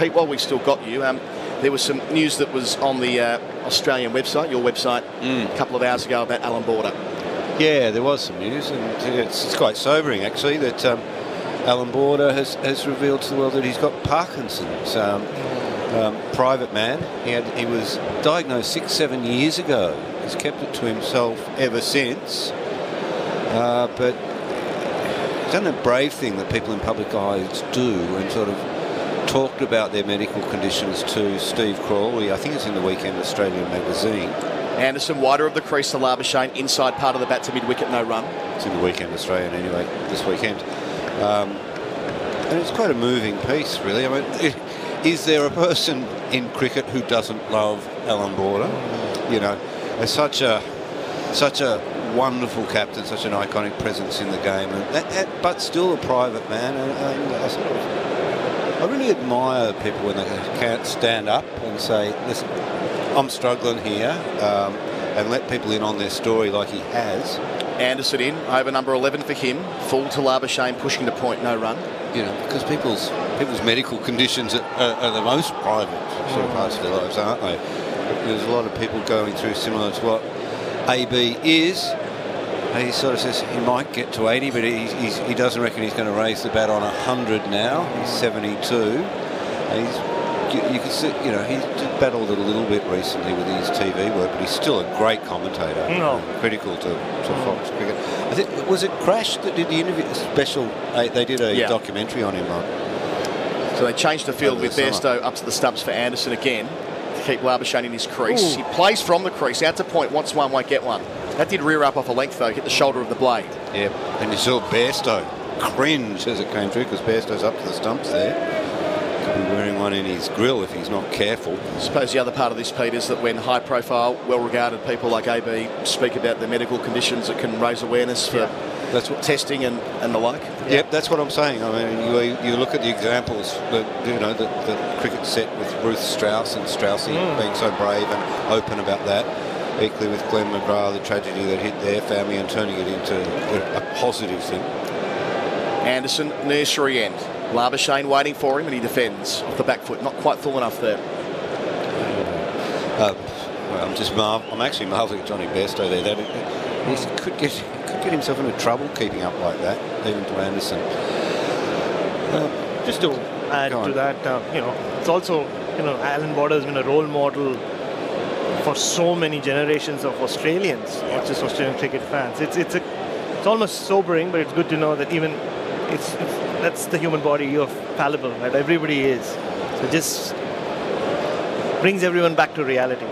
Pete, while we still got you, um, there was some news that was on the uh, Australian website, your website, a couple of hours ago about Allan Border. Yeah, there was some news, and it's, it's quite sobering actually that um, Allan Border has, has revealed to the world that he's got Parkinson's. Um, um, private man, he had he was diagnosed six seven years ago. He's kept it to himself ever since, uh, but he's done a brave thing that people in public eyes do, and sort of talked about their medical conditions to Steve Crawley. I think it's in the Weekend Australian magazine. Anderson, wider of the crease to Labuschagne, inside part of the bat to mid wicket, no run. It's in the Weekend Australian anyway, this weekend. Um, and it's quite a moving piece, really. I mean, is there a person in cricket who doesn't love Allan Border? You know, as such a such a wonderful captain, such an iconic presence in the game, and, and, but still a private man. And, and I sort of, I really admire people when they can't stand up and say, "Listen, I'm struggling here," um, and let people in on their story like he has. Anderson in, over number 11 for him. Full to Labuschagne, pushing to point, no run. You know, because people's people's medical conditions are, are, are the most private sort of parts of their lives, aren't they? There's a lot of people going through similar to what AB is. He sort of says he might get to 80, but he, he's, he doesn't reckon he's going to raise the bat on 100 now. He's 72. And he's, you, you can see, you know, he's battled it a little bit recently with his TV work, but he's still a great commentator. No. critical to, to Fox Cricket. I think was it Crash that did the interview special? They, they did a Yeah. documentary on him. uh, So they changed the field with the. Bairstow up to the stumps for Anderson again to keep Labuschagne in his crease. Ooh. He plays from the crease, out to point, wants one, won't get one. That did rear up off a length though, hit the shoulder of the blade. Yep. And you saw Bairstow cringe as it came through because Bairstow's up to the stumps there. Could be wearing one in his grill if he's not careful. I suppose the other part of this, Pete, is that when high profile, well regarded people like AB speak about their medical conditions, it can raise awareness for That's what. testing and, and the like. Yep, that's what I'm saying. I mean, you, you look at the examples that you know that the cricket set with Ruth Strauss and Straussy mm. being so brave and open about that. Equally with Glenn McGrath, the tragedy that hit their family and turning it into a, a positive thing. Anderson, nursery end. Labuschagne waiting for him and he defends off the back foot. Not quite full enough there. Uh, well, I'm just mar- I'm actually marvelling at Jonny Bairstow there. That he could get could get himself into trouble keeping up like that, even to Anderson. Just to add to that, uh, you know, it's also, you know, Allan Border has been a role model for so many generations of Australians, not just Australian cricket fans. It's it's a, it's almost sobering, but it's good to know that even it's, it's that's the human body. You're fallible, right? Everybody is. So just brings everyone back to reality.